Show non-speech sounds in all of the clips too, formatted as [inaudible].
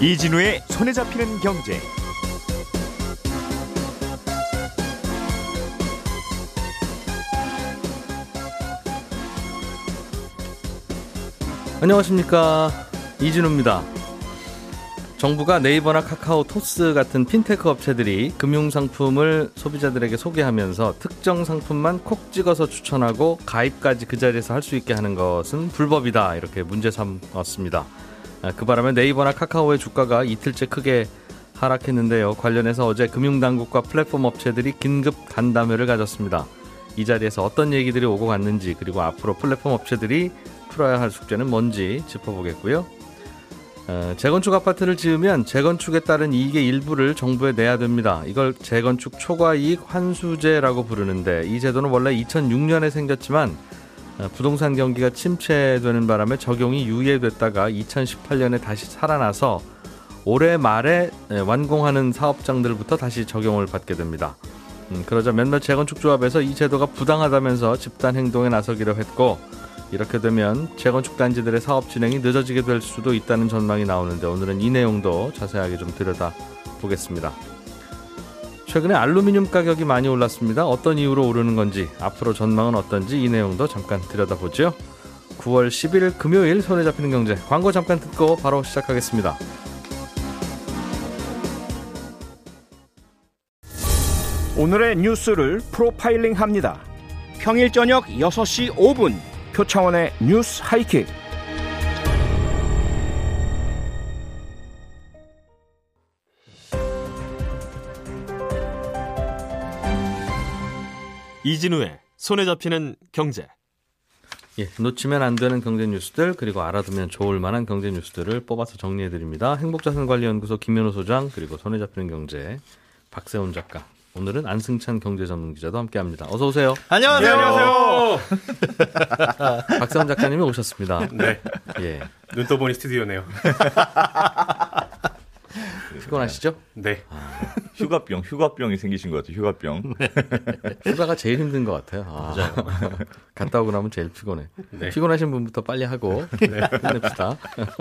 이진우의 손에 잡히는 경제. 안녕하십니까 이진우입니다. 정부가 네이버나 카카오 토스 같은 핀테크 업체들이 금융 상품을 소비자들에게 소개하면서 특정 상품만 콕 찍어서 추천하고 가입까지 그 자리에서 할 수 있게 하는 것은 불법이다 이렇게 문제 삼았습니다. 아, 그 바람에 네이버나 카카오의 주가가 이틀째 크게 하락했는데요. 관련해서 어제 금융당국과 플랫폼 업체들이 긴급 간담회를 가졌습니다. 이 자리에서 어떤 얘기들이 오고 갔는지 그리고 앞으로 플랫폼 업체들이 풀어야 할 숙제는 뭔지 짚어보겠고요. 어, 재건축 아파트를 지으면 재건축에 따른 이익의 일부를 정부에 내야 됩니다. 이걸 재건축 초과이익 환수제라고 부르는데 이 제도는 원래 2006년에 생겼지만 어, 부동산 경기가 침체되는 바람에 적용이 유예됐다가 2018년에 다시 살아나서 올해 말에 완공하는 사업장들부터 다시 적용을 받게 됩니다. 음, 그러자 몇몇 재건축 조합에서 이 제도가 부당하다면서 집단 행동에 나서기로 했고 이렇게 되면 재건축 단지들의 사업 진행이 늦어지게 될 수도 있다는 전망이 나오는데 오늘은 이 내용도 자세하게 좀 들여다 보겠습니다. 최근에 알루미늄 가격이 많이 올랐습니다. 어떤 이유로 오르는 건지 앞으로 전망은 어떤지 이 내용도 잠깐 들여다보죠. 9월 10일 금요일 손에 잡히는 경제 광고 잠깐 듣고 바로 시작하겠습니다. 오늘의 뉴스를 프로파일링 합니다. 평일 저녁 6시 5분 표창원의 뉴스 하이킥. 이진우의 손에 잡히는 경제. 예, 놓치면 안 되는 경제 뉴스들 그리고 알아두면 좋을 만한 경제 뉴스들을 뽑아서 정리해 드립니다. 행복자산관리연구소 김현우 소장 그리고 손에 잡히는 경제 박세훈 작가 오늘은 안승찬 경제전문기자도 함께합니다. 어서 오세요. 안녕하세요. 네, 안녕하세요. [laughs] 박세훈 작가님이 오셨습니다. 네. 예. 눈 떠보니 스튜디오네요. 피곤하시죠? 네. 아, 휴가병, 휴가병이 생기신 것 같아요. 휴가병. 네. 휴가가 제일 힘든 것 같아요. 아. 맞아요. [laughs] 갔다 오고 나면 제일 피곤해. 네. 피곤하신 분부터 빨리 하고 네. 힘냅시다.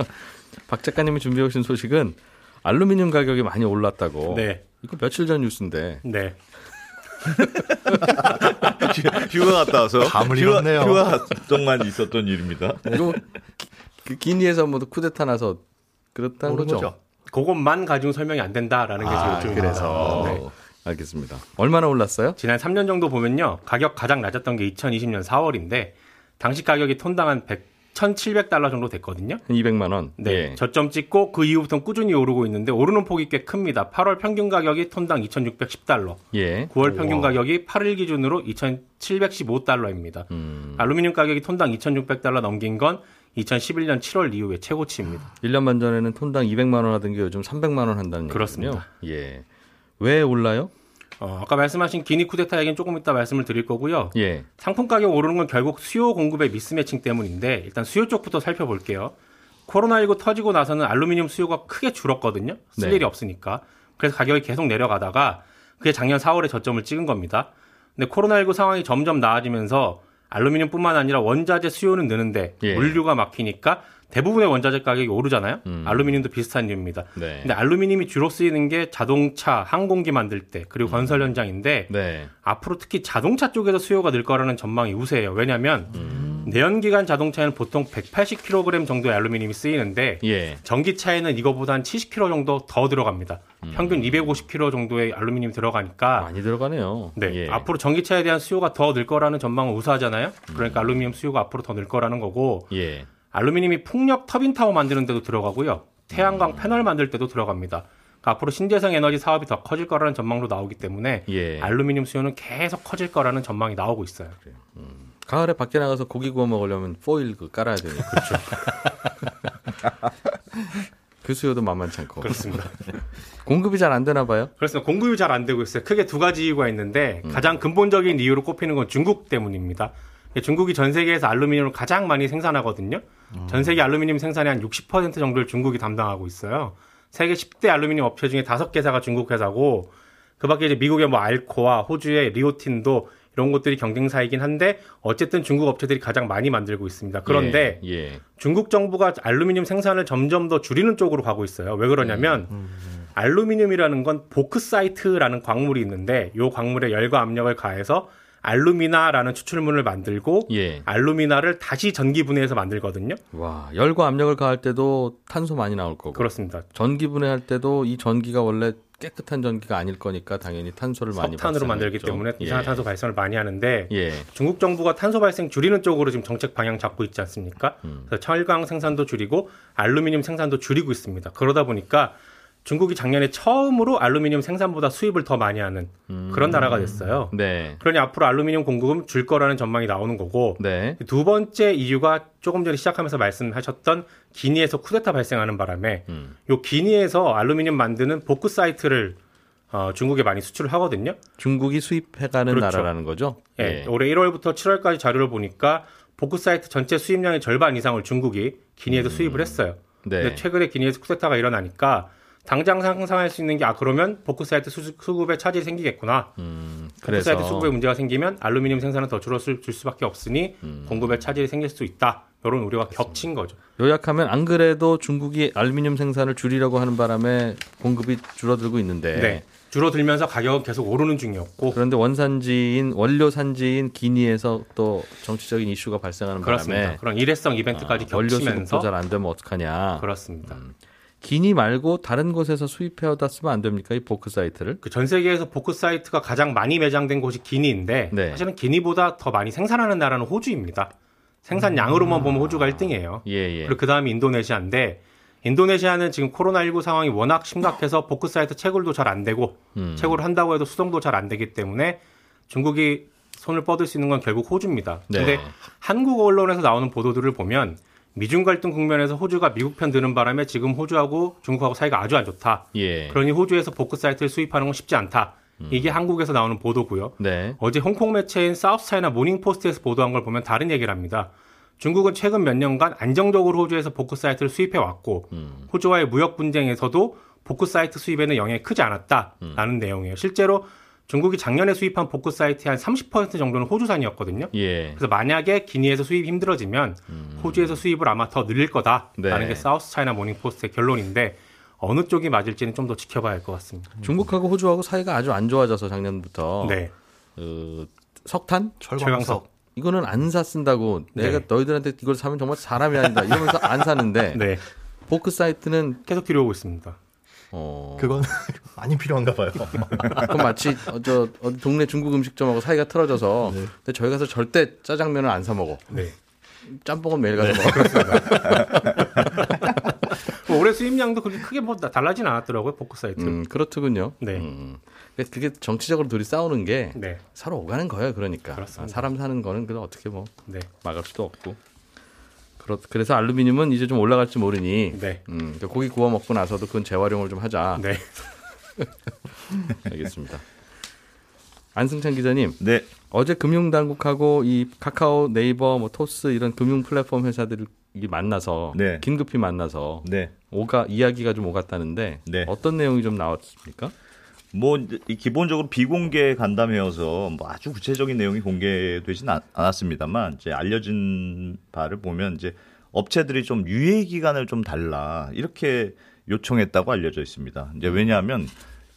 [laughs] 박 작가님이 준비해 오신 소식은 알루미늄 가격이 많이 올랐다고. 네. 이거 며칠 전 뉴스인데. 네. 휴가 갔다 와서 감을 잃었네요. 휴가 동안 있었던 일입니다. 이거 그 기니에서 뭐 쿠데타 나서 그렇다는 거죠. 거죠. 그것만 가지고 설명이 안 된다라는 게 아, 지금 그래서 네. 알겠습니다. 얼마나 올랐어요? 지난 3년 정도 보면요. 가격 가장 낮았던 게 2020년 4월인데 당시 가격이 톤당 한 100, 1,700달러 정도 됐거든요. 200만 원. 네. 예. 저점 찍고 그 이후부터는 꾸준히 오르고 있는데 오르는 폭이 꽤 큽니다. 8월 평균 가격이 톤당 2,610달러. 예. 9월 평균 우와. 가격이 8일 기준으로 2,715달러입니다. 음. 알루미늄 가격이 톤당 2,600달러 넘긴 건 2011년 7월 이후의 최고치입니다. 1년만 전에는 톤당 200만 원 하던 게 요즘 300만 원 한다는 그렇습니다. 얘기군요. 예. 왜 올라요? 어, 아까 말씀하신 기니 쿠데타 얘기는 조금 이따 말씀을 드릴 거고요. 예. 상품 가격 오르는 건 결국 수요 공급의 미스매칭 때문인데 일단 수요 쪽부터 살펴볼게요. 코로나19 터지고 나서는 알루미늄 수요가 크게 줄었거든요. 쓸 네. 일이 없으니까. 그래서 가격이 계속 내려가다가 그게 작년 4월에 저점을 찍은 겁니다. 근데 코로나19 상황이 점점 나아지면서 알루미늄뿐만 아니라 원자재 수요는 느는데 예. 물류가 막히니까 대부분의 원자재 가격이 오르잖아요. 음. 알루미늄도 비슷한 이유입니다. 네. 근데 알루미늄이 주로 쓰이는 게 자동차, 항공기 만들 때 그리고 음. 건설 현장인데 네. 앞으로 특히 자동차 쪽에서 수요가 늘 거라는 전망이 우세해요. 왜냐하면 음. 내연기관 자동차에는 보통 180kg 정도의 알루미늄이 쓰이는데 예. 전기차에는 이거보다 한 70kg 정도 더 들어갑니다. 음. 평균 250kg 정도의 알루미늄이 들어가니까 많이 들어가네요. 네, 예. 앞으로 전기차에 대한 수요가 더 늘 거라는 전망은 우세하잖아요. 그러니까 음. 알루미늄 수요가 앞으로 더 늘 거라는 거고. 예. 알루미늄이 풍력 터빈 타워 만드는 데도 들어가고요. 태양광 음. 패널 만들 때도 들어갑니다. 그러니까 앞으로 신재생 에너지 사업이 더 커질 거라는 전망도 나오기 때문에 예. 알루미늄 수요는 계속 커질 거라는 전망이 나오고 있어요. 음. 가을에 밖에 나가서 고기 구워 먹으려면 포일 그 깔아야 되니 그렇죠. [laughs] 그 수요도 만만치 않고. 그렇습니다. 공급이 잘 안 되나 봐요? 그렇습니다. 공급이 잘 안 되고 있어요. 크게 두 가지 이유가 있는데 음. 가장 근본적인 이유로 꼽히는 건 중국 때문입니다. 중국이 전 세계에서 알루미늄을 가장 많이 생산하거든요. 음. 전 세계 알루미늄 생산의 한 60% 정도를 중국이 담당하고 있어요. 세계 10대 알루미늄 업체 중에 5개사가 중국 회사고 그 밖에 이제 미국의 뭐 알코아, 호주의 리오틴토 이런 것들이 경쟁사이긴 한데 어쨌든 중국 업체들이 가장 많이 만들고 있습니다. 그런데 예, 예. 중국 정부가 알루미늄 생산을 점점 더 줄이는 쪽으로 가고 있어요. 왜 그러냐면 음, 음. 알루미늄이라는 건 보크사이트라는 광물이 있는데 이 광물에 열과 압력을 가해서 알루미나라는 추출물을 만들고 예. 알루미나를 다시 전기 분해해서 만들거든요. 와, 열과 압력을 가할 때도 탄소 많이 나올 거고. 그렇습니다. 전기 분해할 때도 이 전기가 원래 깨끗한 전기가 아닐 거니까 당연히 탄소를 많이 석탄으로 만들기 때문에 예. 이산화탄소 발생을 많이 하는데 예. 중국 정부가 탄소 발생 줄이는 쪽으로 지금 정책 방향 잡고 있지 않습니까? 음. 그래서 철강 생산도 줄이고 알루미늄 생산도 줄이고 있습니다. 그러다 보니까 중국이 작년에 처음으로 알루미늄 생산보다 수입을 더 많이 하는 음. 그런 나라가 됐어요. 네. 그러니 앞으로 알루미늄 공급은 줄 거라는 전망이 나오는 거고 네. 두 번째 이유가 조금 전에 시작하면서 말씀하셨던 기니에서 쿠데타 발생하는 바람에 음. 요 기니에서 알루미늄 만드는 보크 사이트를 어, 중국에 많이 수출을 하거든요. 중국이 수입해가는 그렇죠. 나라라는 거죠. 네. 네. 올해 1월부터 7월까지 자료를 보니까 보크 사이트 전체 수입량의 절반 이상을 중국이 기니에서 음. 수입을 했어요. 네. 근데 최근에 기니에서 쿠데타가 일어나니까 당장 상상할 수 있는 게 아 그러면 보크사이트 수 급에 차질이 생기겠구나. 음, 보크사이트 수급에 문제가 생기면 알루미늄 생산은 더 줄었을 줄 수밖에 없으니 음. 공급에 차질이 생길 수 있다. 이런 우려가 그렇습니다. 겹친 거죠. 요약하면 안 그래도 중국이 알루미늄 생산을 줄이려고 하는 바람에 공급이 줄어들고 있는데 네. 줄어들면서 가격은 계속 오르는 중이었고 그런데 원산지인 원료 산지인 기니에서 또 정치적인 이슈가 발생하는 그렇습니다. 바람에 그런 일회성 이벤트까지 아, 겹치면서 잘안 되면 어떡하냐 그렇습니다. 음. 기니 말고 다른 곳에서 수입해오다 쓰면 안 됩니까? 이 보크 사이트를? 그 전 세계에서 보크 사이트가 가장 많이 매장된 곳이 기니인데 네. 사실은 기니보다 더 많이 생산하는 나라는 호주입니다. 생산량으로만 음. 보면 호주가 1등이에요. 예, 예. 그리고 그다음이 인도네시아인데 인도네시아는 지금 코로나19 상황이 워낙 심각해서 보크사이트 채굴도 잘 안 되고 음. 채굴을 한다고 해도 수송도 잘 안 되기 때문에 중국이 손을 뻗을 수 있는 건 결국 호주입니다. 네. 근데 한국 언론에서 나오는 보도들을 보면 미중 갈등 국면에서 호주가 미국 편 드는 바람에 지금 호주하고 중국하고 사이가 아주 안 좋다. 예. 그러니 호주에서 보크사이트를 수입하는 건 쉽지 않다. 음. 이게 한국에서 나오는 보도고요. 네. 어제 홍콩 매체인 사우스 차이나 모닝 포스트에서 보도한 걸 보면 다른 얘기를 합니다. 중국은 최근 몇 년간 안정적으로 호주에서 보크사이트를 수입해 왔고 음. 호주와의 무역 분쟁에서도 보크사이트 수입에는 영향이 크지 않았다라는 음. 내용이에요. 실제로 중국이 작년에 수입한 보크사이트의 한 30% 정도는 호주산이었거든요. 예. 그래서 만약에 기니에서 수입이 힘들어지면 음. 호주에서 수입을 아마 더 늘릴 거다라는 네. 게 사우스 차이나 모닝 포스트의 결론인데 어느 쪽이 맞을지는 좀 더 지켜봐야 할 것 같습니다. 중국하고 호주하고 사이가 아주 안 좋아져서 작년부터 네. 어, 석탄, 철광석 이거는 안 사 쓴다고 네. 내가 너희들한테 이걸 사면 정말 사람이 아니다 이러면서 안 사는데 [laughs] 네. 보크 사이트는 계속 필요하고 있습니다. 어. 그건 [laughs] 많이 필요한가 봐요. 그럼 마치 어, 저 어, 동네 중국 음식점하고 사이가 틀어져서 네. 근데 저희 가서 절대 짜장면을 안 사 먹어. 네. 짬뽕은 매일 가서 네. 먹어. [laughs] 뭐 올해 수입량도 그렇게 크게 뭐 달라진 않았더라고요 포크 사이트. 음, 그렇더군요. 네. 음. 그게 정치적으로 둘이 싸우는 게 네. 서로 오가는 거예요. 그러니까 그렇습니다. 사람 사는 거는 그냥 어떻게 뭐 네. 막을 수도 없고. 그래서 알루미늄은 이제 좀 올라갈지 모르니 네. 음, 그러니까 고기 구워 먹고 나서도 그건 재활용을 좀 하자. 네. [laughs] 알겠습니다. 안승찬 기자님. 네. 어제 금융당국하고 이 카카오, 네이버, 뭐 토스 이런 금융 플랫폼 회사들이 만나서 네. 긴급히 만나서 네. 오가 이야기가 좀 오갔다는데 네. 어떤 내용이 좀 나왔습니까? 뭐 기본적으로 비공개 간담회여서 뭐 아주 구체적인 내용이 공개되진 않았습니다만 이제 알려진 바를 보면 이제 업체들이 좀 유예 기간을 좀 달라 이렇게 요청했다고 알려져 있습니다. 이제 왜냐하면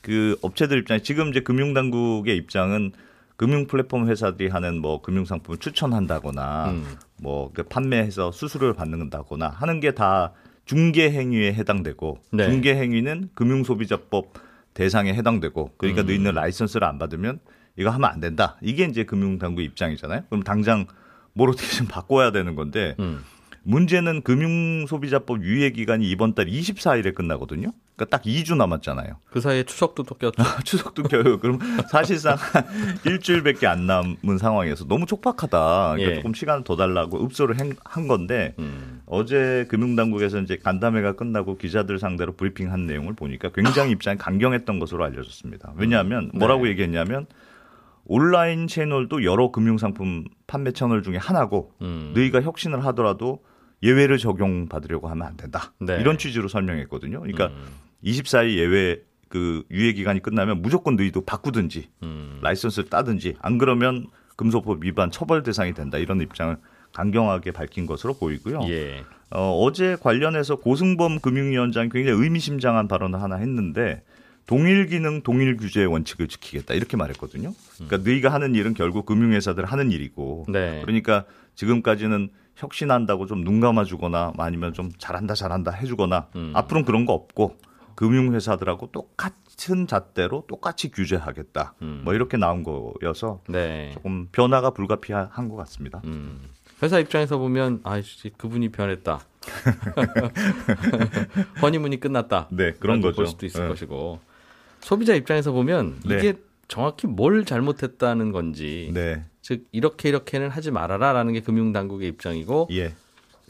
그 업체들 입장에 지금 이제 금융당국의 입장은 금융 플랫폼 회사들이 하는 뭐 금융 상품을 추천한다거나 음. 뭐그 판매해서 수수료를 받는다거나 하는 게 다 중개 행위에 해당되고 네. 중개 행위는 금융 소비자법 대상에 해당되고 그러니까 음. 너희는 라이선스를 안 받으면 이거 하면 안 된다. 이게 이제 금융당국 입장이잖아요. 그럼 당장 뭘 어떻게 좀 바꿔야 되는 건데 음. 문제는 금융소비자법 유예 기간이 이번 달 24일에 끝나거든요. 그러니까 딱 2주 남았잖아요. 그 사이에 추석도 또 꼈죠. [laughs] 추석도 껴요. 그럼 사실상 [laughs] 일주일밖에 안 남은 상황에서 너무 촉박하다. 그러니까 예. 조금 시간을 더 달라고 읍소를 한 건데 음. 어제 금융당국에서 이제 간담회가 끝나고 기자들 상대로 브리핑한 내용을 보니까 굉장히 입장이 강경했던 것으로 알려졌습니다. 왜냐하면 음. 뭐라고 네. 얘기했냐면 온라인 채널도 여러 금융상품 판매 채널 중에 하나고 음. 너희가 혁신을 하더라도 예외를 적용받으려고 하면 안 된다. 네. 이런 취지로 설명했거든요. 그러니까 음. 24일 예외 그 유예 기간이 끝나면 무조건 너희도 바꾸든지 음. 라이선스를 따든지 안 그러면 금소법 위반 처벌 대상이 된다 이런 입장을 강경하게 밝힌 것으로 보이고요. 예. 어, 어제 관련해서 고승범 금융위원장이 굉장히 의미심장한 발언을 하나 했는데 동일 기능 동일 규제의 원칙을 지키겠다 이렇게 말했거든요. 그러니까 음. 너희가 하는 일은 결국 금융회사들 하는 일이고 네. 그러니까 지금까지는 혁신한다고 좀 눈 감아주거나 아니면 좀 잘한다 잘한다 해주거나 음. 앞으로는 그런 거 없고 금융회사들하고 똑같은 잣대로 똑같이 규제하겠다. 음. 뭐 이렇게 나온 거여서 네. 조금 변화가 불가피한 것 같습니다. 음. 회사 입장에서 보면 아이씨 그분이 변했다. [laughs] 허니문이 끝났다. 네, 그런 거죠. 볼 수도 있을 네. 것이고 소비자 입장에서 보면 네. 이게 정확히 뭘 잘못했다는 건지 네. 즉 이렇게 이렇게는 하지 말아라라는 게 금융당국의 입장이고 예.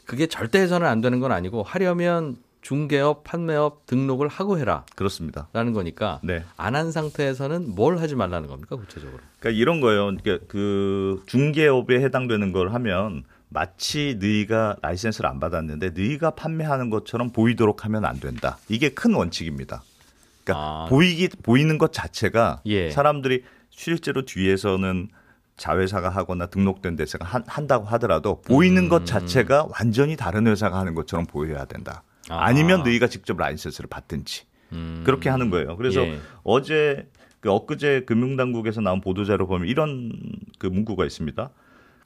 그게 절대 해서는 안 되는 건 아니고 하려면 중개업, 판매업 등록을 하고 해라. 그렇습니다. 라는 거니까 네. 안 한 상태에서는 뭘 하지 말라는 겁니까 구체적으로? 그러니까 이런 거예요. 그러니까 그 중개업에 해당되는 걸 하면 마치 너희가 라이센스를 안 받았는데 너희가 판매하는 것처럼 보이도록 하면 안 된다. 이게 큰 원칙입니다. 그러니까 아. 보이기 보이는 것 자체가 예. 사람들이 실제로 뒤에서는 자회사가 하거나 등록된 데서가 한, 한다고 하더라도 보이는 음. 것 자체가 완전히 다른 회사가 하는 것처럼 보여야 된다. 아. 아니면 너희가 직접 라이센스를 받든지 음. 그렇게 하는 거예요. 그래서 예. 어제 그 엊그제 금융당국에서 나온 보도자료 보면 이런 그 문구가 있습니다.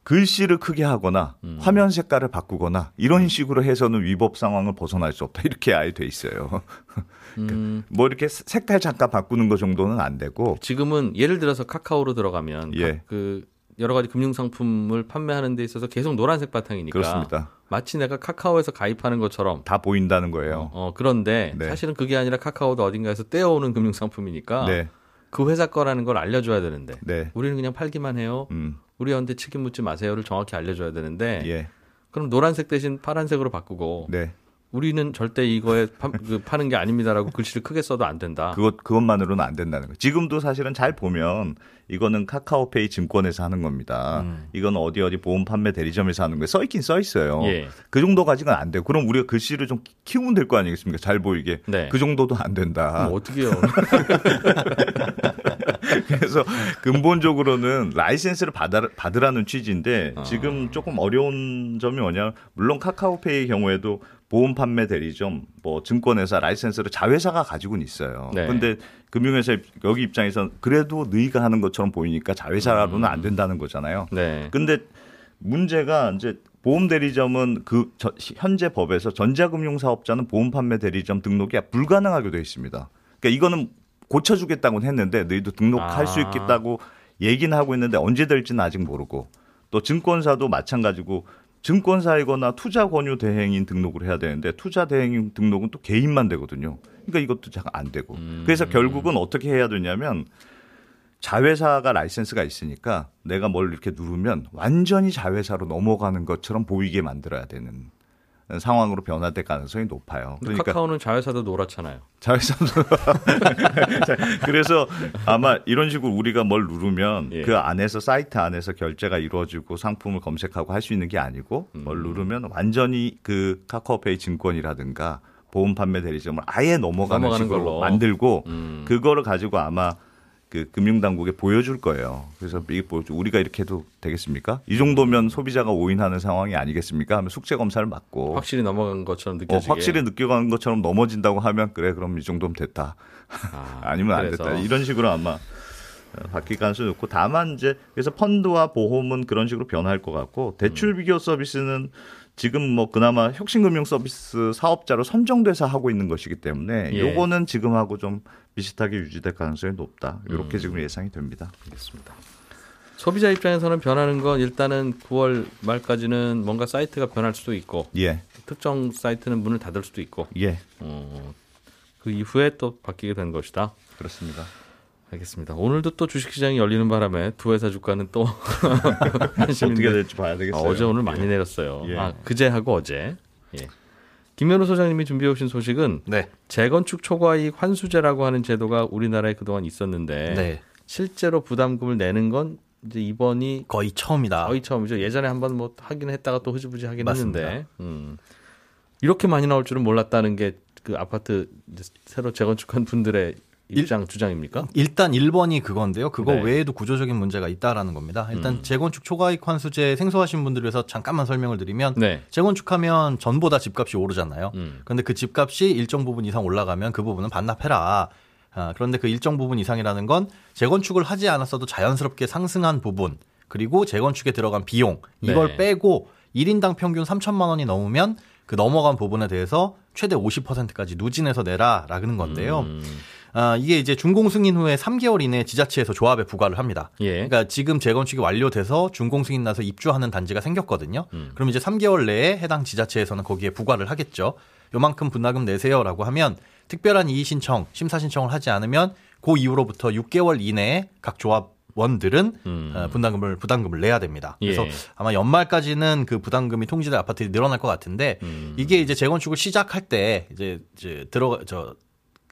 글씨를 크게 하거나 음. 화면 색깔을 바꾸거나 이런 음. 식으로 해서는 위법 상황을 벗어날 수 없다 이렇게 아예 돼 있어요. [laughs] 음. 뭐 이렇게 색깔 잠깐 바꾸는 거 정도는 안 되고 지금은 예를 들어서 카카오로 들어가면 예. 그 여러 가지 금융 상품을 판매하는 데 있어서 계속 노란색 바탕이니까 그렇습니다. 마치 내가 카카오에서 가입하는 것처럼 다 보인다는 거예요. 어, 어 그런데 네. 사실은 그게 아니라 카카오도 어딘가에서 떼어오는 금융 상품이니까 네. 그 회사 거라는 걸 알려줘야 되는데 네. 우리는 그냥 팔기만 해요. 음. 우리한테 책임 묻지 마세요를 정확히 알려줘야 되는데 예. 그럼 노란색 대신 파란색으로 바꾸고 네. 우리는 절대 이거에 파, 그 파는 게 아닙니다라고 글씨를 크게 써도 안 된다. 그것 그것만으로는 안 된다는 거. 지금도 사실은 잘 보면 이거는 카카오페이 증권에서 하는 겁니다. 음. 이건 어디 어디 보험 판매 대리점에서 하는 거예요. 써 있긴 써 있어요. 예. 그 정도 가지고는 안 돼요. 그럼 우리가 글씨를 좀 키우면 될 거 아니겠습니까? 잘 보이게. 네. 그 정도도 안 된다. 어떻게요? [laughs] 그래서 근본적으로는 라이센스를 받아, 받으라는 취지인데 아. 지금 조금 어려운 점이 뭐냐 물론 카카오페이의 경우에도 보험 판매 대리점, 뭐 증권회사 라이센스를 자회사가 가지고는 있어요. 네. 근데 금융회사 여기 입장에서 그래도 너희가 하는 것처럼 보이니까 자회사로는 안 된다는 거잖아요. 네. 근데 문제가 이제 보험 대리점은 그 저, 현재 법에서 전자금융 사업자는 보험 판매 대리점 등록이 불가능하게 되어 있습니다. 그러니까 이거는 고쳐주겠다고는 했는데 너희도 등록할 아. 수 있겠다고 얘기는 하고 있는데 언제 될지는 아직 모르고 또 증권사도 마찬가지고 증권사이거나 투자 권유 대행인 등록을 해야 되는데 투자 대행인 등록은 또 개인만 되거든요. 그러니까 이것도 잘 안 되고. 음. 그래서 결국은 어떻게 해야 되냐면 자회사가 라이센스가 있으니까 내가 뭘 이렇게 누르면 완전히 자회사로 넘어가는 것처럼 보이게 만들어야 되는 상황으로 변화될 가능성이 높아요. 그러니까 카카오는 자회사도 노랗잖아요. 자회사도 [laughs] 그래서 아마 이런 식으로 우리가 뭘 누르면 예. 그 안에서 사이트 안에서 결제가 이루어지고 상품을 검색하고 할 수 있는 게 아니고 음. 뭘 누르면 완전히 그 카카오페이 증권이라든가 보험 판매 대리점을 아예 넘어가는, 넘어가는 식으로 걸로. 만들고 음. 그거를 가지고 아마 그 금융당국에 보여줄 거예요. 그래서 이게 뭐 우리가 이렇게 해도 되겠습니까? 이 정도면 소비자가 오인하는 상황이 아니겠습니까? 하면 숙제 검사를 받고 확실히 넘어간 것처럼 느껴지게 어, 확실히 느껴가는 것처럼 넘어진다고 하면 그래 그럼 이 정도면 됐다. 아, [laughs] 니면안 됐다. 이런 식으로 아마 어, 바뀔 가능성이 높고 다만 이제 그래서 펀드와 보험은 그런 식으로 변할 것 같고 대출 비교 서비스는 지금 뭐 그나마 혁신금융 서비스 사업자로 선정돼서 하고 있는 것이기 때문에 예. 요거는 지금하고 좀 비슷하게 유지될 가능성이 높다. 이렇게 음. 지금 예상이 됩니다. 알겠습니다. 소비자 입장에서는 변하는 건 일단은 9월 말까지는 뭔가 사이트가 변할 수도 있고 예. 특정 사이트는 문을 닫을 수도 있고 예. 어, 그 이후에 또 바뀌게 된 것이다. 그렇습니다. 알겠습니다. 오늘도 또 주식시장이 열리는 바람에 두 회사 주가는 또 [laughs] 어떻게 될지 봐야 되겠어요. 아, 어제 오늘 많이 예. 내렸어요. 예. 아 그제하고 어제. 예. 김현우 소장님이 준비해 오신 소식은 네. 재건축 초과이익 환수제라고 하는 제도가 우리나라에 그동안 있었는데 네. 실제로 부담금을 내는 건 이제 이번이 거의 처음이다. 거의 처음이죠. 예전에 한번 뭐 하긴 했다가 또 흐지부지 하긴 맞습니다. 했는데 음. 이렇게 많이 나올 줄은 몰랐다는 게 그 아파트 새로 재건축한 분들의 입장 일, 주장입니까? 일단 1번이 그건데요. 그거 네. 외에도 구조적인 문제가 있다라는 겁니다. 일단 음. 재건축 초과익 환수제 생소하신 분들 위해서 잠깐만 설명을 드리면 네. 재건축하면 전보다 집값이 오르잖아요. 음. 그런데 그 집값이 일정 부분 이상 올라가면 그 부분은 반납해라. 아, 그런데 그 일정 부분 이상이라는 건 재건축을 하지 않았어도 자연스럽게 상승한 부분 그리고 재건축에 들어간 비용 이걸 네. 빼고 1인당 평균 3천만 원이 넘으면 그 넘어간 부분에 대해서 최대 50%까지 누진해서 내라라는 건데요. 음. 아, 이게 이제 준공 승인 후에 3개월 이내 지자체에서 조합에 부과를 합니다. 예. 그러니까 지금 재건축이 완료돼서 준공 승인 나서 입주하는 단지가 생겼거든요. 음. 그럼 이제 3개월 내에 해당 지자체에서는 거기에 부과를 하겠죠. 요만큼 분담금 내세요라고 하면 특별한 이의 신청, 심사 신청을 하지 않으면 그 이후로부터 6개월 이내에 각 조합 원들은 음. 어, 분담금을 부담금을 내야 됩니다. 그래서 예. 아마 연말까지는 그 부담금이 통지될 아파트들이 늘어날 것 같은데 음. 이게 이제 재건축을 시작할 때 이제 이제 들어가 저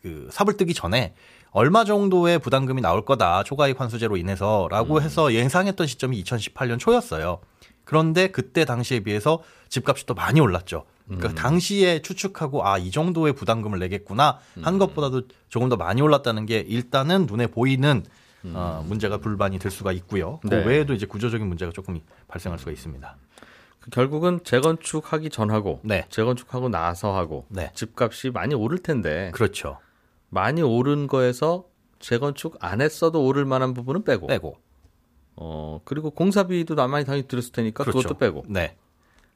그 삽을 뜨기 전에 얼마 정도의 부담금이 나올 거다 초과이익 환수제로 인해서라고 음. 해서 예상했던 시점이 2018년 초였어요. 그런데 그때 당시에 비해서 집값이 또 많이 올랐죠. 그러니까 음. 당시에 추측하고 아 이 정도의 부담금을 내겠구나 한 음. 것보다도 조금 더 많이 올랐다는 게 일단은 눈에 보이는 음. 어, 문제가 불만이 될 수가 있고요. 그 네. 외에도 이제 구조적인 문제가 조금 발생할 수가 있습니다. 그 결국은 재건축하기 전하고 네. 재건축하고 나서 하고 네. 집값이 많이 오를 텐데 그렇죠. 많이 오른 거에서 재건축 안 했어도 오를 만한 부분은 빼고. 빼고. 어, 그리고 공사비도 남한이 당연히 들었을 테니까 그렇죠. 그것도 빼고. 네.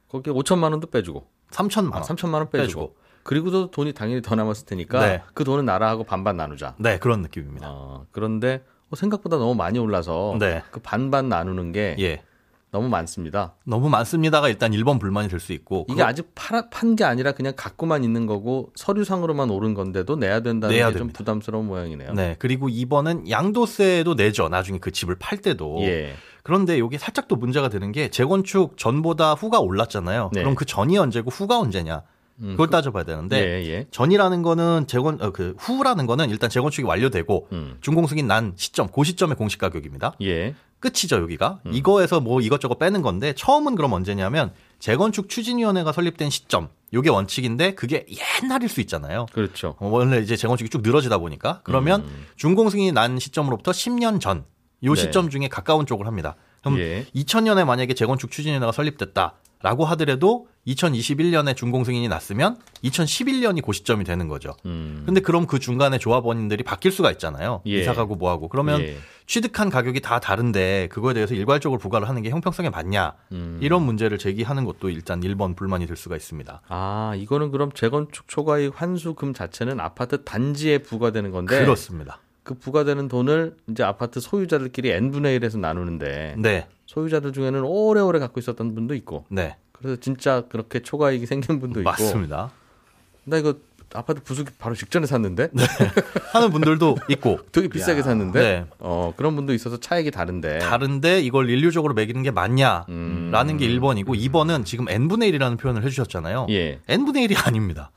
거기에 5천만 원도 빼주고. 3천만 원. 아, 3천만 원 빼주고. 빼주고. 그리고도 돈이 당연히 더 남았을 테니까 네. 그 돈은 나라하고 반반 나누자. 네, 그런 느낌입니다. 어, 그런데 어, 생각보다 너무 많이 올라서 네. 그 반반 나누는 게 예. 너무 많습니다. 너무 많습니다가 일단 1번 불만이 될 수 있고 이게 아직 판 게 아니라 그냥 갖고만 있는 거고 서류상으로만 오른 건데도 내야 된다는 게 좀 부담스러운 모양이네요. 네. 그리고 2번은 양도세도 내죠. 나중에 그 집을 팔 때도. 예. 그런데 이게 살짝 또 문제가 되는 게 재건축 전보다 후가 올랐잖아요. 네. 그럼 그 전이 언제고 후가 언제냐? 음, 그걸 그 따져봐야 되는데 예, 예. 전이라는 거는 재건 어, 그 후라는 거는 일단 재건축이 완료되고 음. 준공승인 난 시점 그 시점의 공시 가격입니다. 예. 끝이죠 여기가 음. 이거에서 뭐 이것저것 빼는 건데 처음은 그럼 언제냐면 재건축 추진위원회가 설립된 시점 요게 원칙인데 그게 옛날일 수 있잖아요. 그렇죠. 어, 원래 이제 재건축이 쭉 늘어지다 보니까 그러면 음. 준공승인이 난 시점으로부터 10년 전요 시점 네. 중에 가까운 쪽을 합니다. 그럼 예. 2000년에 만약에 재건축 추진위원회가 설립됐다. 라고 하더라도 2021년에 준공 승인이 났으면 2011년이 고 시점이 되는 거죠. 음. 근데 그럼 그 중간에 조합원들이 바뀔 수가 있잖아요. 예. 이사 가고 뭐 하고. 그러면 예. 취득한 가격이 다 다른데 그거에 대해서 일괄적으로 부과를 하는 게 형평성에 맞냐. 음. 이런 문제를 제기하는 것도 일단 1번 불만이 될 수가 있습니다. 아, 이거는 그럼 재건축 초과익 환수금 자체는 아파트 단지에 부과되는 건데 그렇습니다. 그 부과되는 돈을 이제 아파트 소유자들끼리 n분의 1에서 나누는데 네. 소유자들 중에는 오래오래 갖고 있었던 분도 있고. 네. 그래서 진짜 그렇게 초과이익이 생긴 분도 있고. 맞습니다. 나 이거 아파트 부수기 바로 직전에 샀는데 네. [laughs] 하는 분들도 있고 되게 비싸게 야. 샀는데 네. 어 그런 분도 있어서 차액이 다른데 다른데 이걸 인류적으로 매기는 게 맞냐라는 음. 게 1번이고 2번은 지금 n분의 1이라는 표현을 해주셨잖아요. 예. n분의 1이 아닙니다.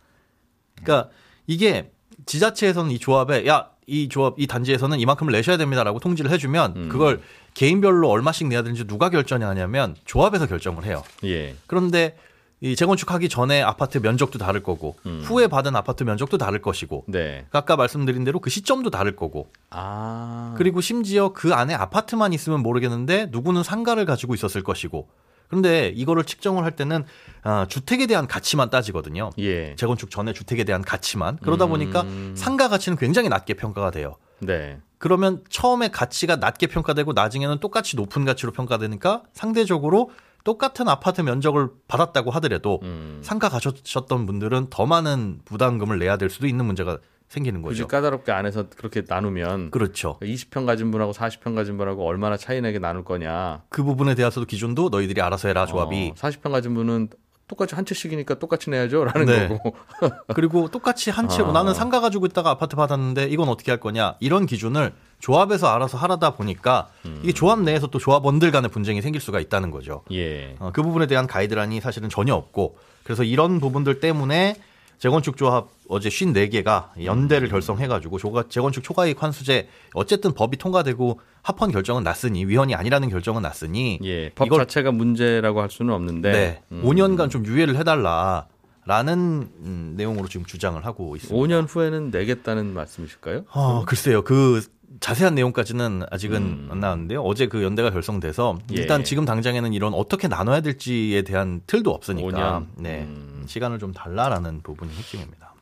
그러니까 이게 지자체에서는 이 조합에 야 이 조합 이 단지에서는 이만큼을 내셔야 됩니다라고 통지를 해주면 음. 그걸 개인별로 얼마씩 내야 되는지 누가 결정하냐면 조합에서 결정을 해요. 예. 그런데 이 재건축하기 전에 아파트 면적도 다를 거고 음. 후에 받은 아파트 면적도 다를 것이고 네. 아까 말씀드린 대로 그 시점도 다를 거고 아. 그리고 심지어 그 안에 아파트만 있으면 모르겠는데 누구는 상가를 가지고 있었을 것이고 그런데 이거를 측정을 할 때는 아, 주택에 대한 가치만 따지거든요. 예. 재건축 전에 주택에 대한 가치만 그러다 보니까 음. 상가 가치는 굉장히 낮게 평가가 돼요. 네. 그러면 처음에 가치가 낮게 평가되고 나중에는 똑같이 높은 가치로 평가되니까 상대적으로 똑같은 아파트 면적을 받았다고 하더라도 음. 상가 가셨던 분들은 더 많은 부담금을 내야 될 수도 있는 문제가 생기는 거죠. 굳이 까다롭게 안에서 그렇게 나누면 그렇죠. 20평 가진 분하고 40평 가진 분하고 얼마나 차이 나게 나눌 거냐. 그 부분에 대해서도 기준도 너희들이 알아서 해라 조합이. 어, 40평 가진 분은 똑같이 한 채씩이니까 똑같이 내야죠라는 네. 거고. [laughs] 그리고 똑같이 한 채로 아. 나는 상가 가지고 있다가 아파트 받았는데 이건 어떻게 할 거냐 이런 기준을 조합에서 알아서 하다 보니까 음. 이게 조합 내에서 또 조합원들 간의 분쟁이 생길 수가 있다는 거죠. 예. 어, 그 부분에 대한 가이드라인이 사실은 전혀 없고 그래서 이런 부분들 때문에 재건축 조합 어제 54개가 연대를 결성해가지고 재건축 초과이익 환수제 어쨌든 법이 통과되고 합헌 결정은 났으니 위헌이 아니라는 결정은 났으니 예, 법 이걸, 자체가 문제라고 할 수는 없는데 네, 음. 5년간 좀 유예를 해달라. 라는 음, 내용으로 지금 주장을 하고 있습니다. 5년 후에는 내겠다는 말씀이실까요? 어, 글쎄요. 그 자세한 내용까지는 아직은 음. 안 나왔는데요. 어제 그 연대가 결성돼서 예. 일단 지금 당장에는 이런 어떻게 나눠야 될지에 대한 틀도 없으니까 5년. 네. 음. 시간을 좀 달라라는 부분이 핵심입니다.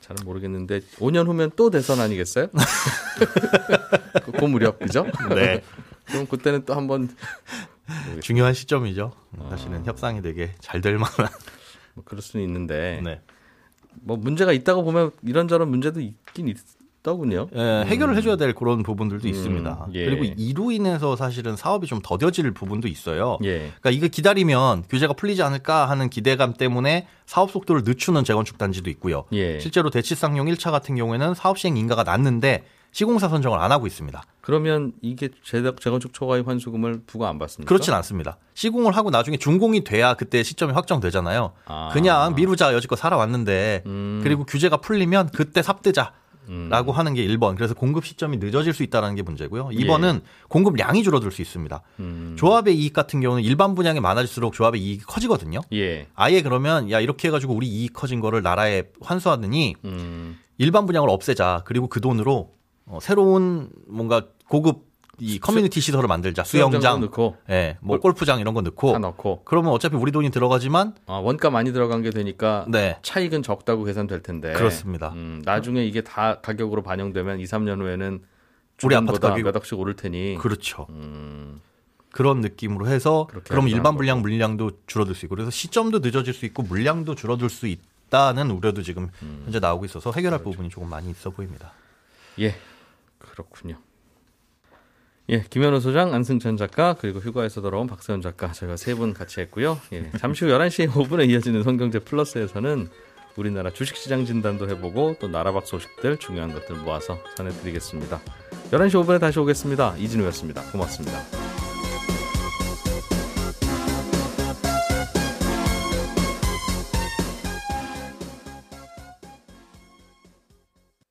잘은 모르겠는데 5년 후면 또 대선 아니겠어요? [laughs] 그 무렵 그죠? 네. 그럼 그때는 또 한번 중요한 시점이죠. 사실은 아. 협상이 되게 잘 될 만한 뭐 그럴 수는 있는데 네. 뭐 문제가 있다고 보면 이런저런 문제도 있긴 있 더군요. 예, 해결을 음. 해줘야 될 그런 부분들도 음, 있습니다. 예. 그리고 이로 인해서 사실은 사업이 좀 더뎌질 부분도 있어요. 예. 그러니까 이거 기다리면 규제가 풀리지 않을까 하는 기대감 때문에 사업 속도를 늦추는 재건축 단지도 있고요. 예. 실제로 대치상용 1차 같은 경우에는 사업 시행 인가가 났는데 시공사 선정을 안 하고 있습니다. 그러면 이게 재건축 초과의 환수금을 부과 안 받습니까? 그렇진 않습니다. 시공을 하고 나중에 준공이 돼야 그때 시점이 확정되잖아요. 아. 그냥 미루자 여지껏 살아왔는데 음. 그리고 규제가 풀리면 그때 삽대자. 라고 음. 하는 게 1번. 그래서 공급 시점이 늦어질 수 있다는 게 문제고요. 2번은 예. 공급량이 줄어들 수 있습니다. 음. 조합의 이익 같은 경우는 일반 분양이 많아질수록 조합의 이익이 커지거든요. 예. 아예 그러면 야 이렇게 해가지고 우리 이익 커진 거를 나라에 환수하느니 음. 일반 분양을 없애자. 그리고 그 돈으로 어, 새로운 뭔가 고급 이 커뮤니티 시설을 만들자 수영장 넣고 예, 뭐 골프장 이런 거 넣고 넣고 그러면 어차피 우리 돈이 들어가지만 아, 원가 많이 들어간 게 되니까 네. 차익은 적다고 계산될 텐데 그렇습니다. 음, 나중에 이게 다 가격으로 반영되면 2, 3년 후에는 우리 아파트 가격 몇 억씩 오를 테니 그렇죠. 음. 그런 느낌으로 해서 그럼 일반 물량 물량도 줄어들 수 있고 그래서 시점도 늦어질 수 있고 물량도 줄어들 수 있다는 우려도 지금 음. 현재 나오고 있어서 해결할 그렇죠. 부분이 조금 많이 있어 보입니다. 예, 그렇군요. 예, 김현우 소장, 안승찬 작가, 그리고 휴가에서 돌아온 박세현 작가, 저희가 세 분 같이 했고요. 예, 잠시 후 11시 5분에 [laughs] 이어지는 성경제 플러스에서는 우리나라 주식시장 진단도 해보고 또 나라 밖 소식들 중요한 것들 모아서 전해드리겠습니다. 11시 5분에 다시 오겠습니다. 이진우였습니다. 고맙습니다.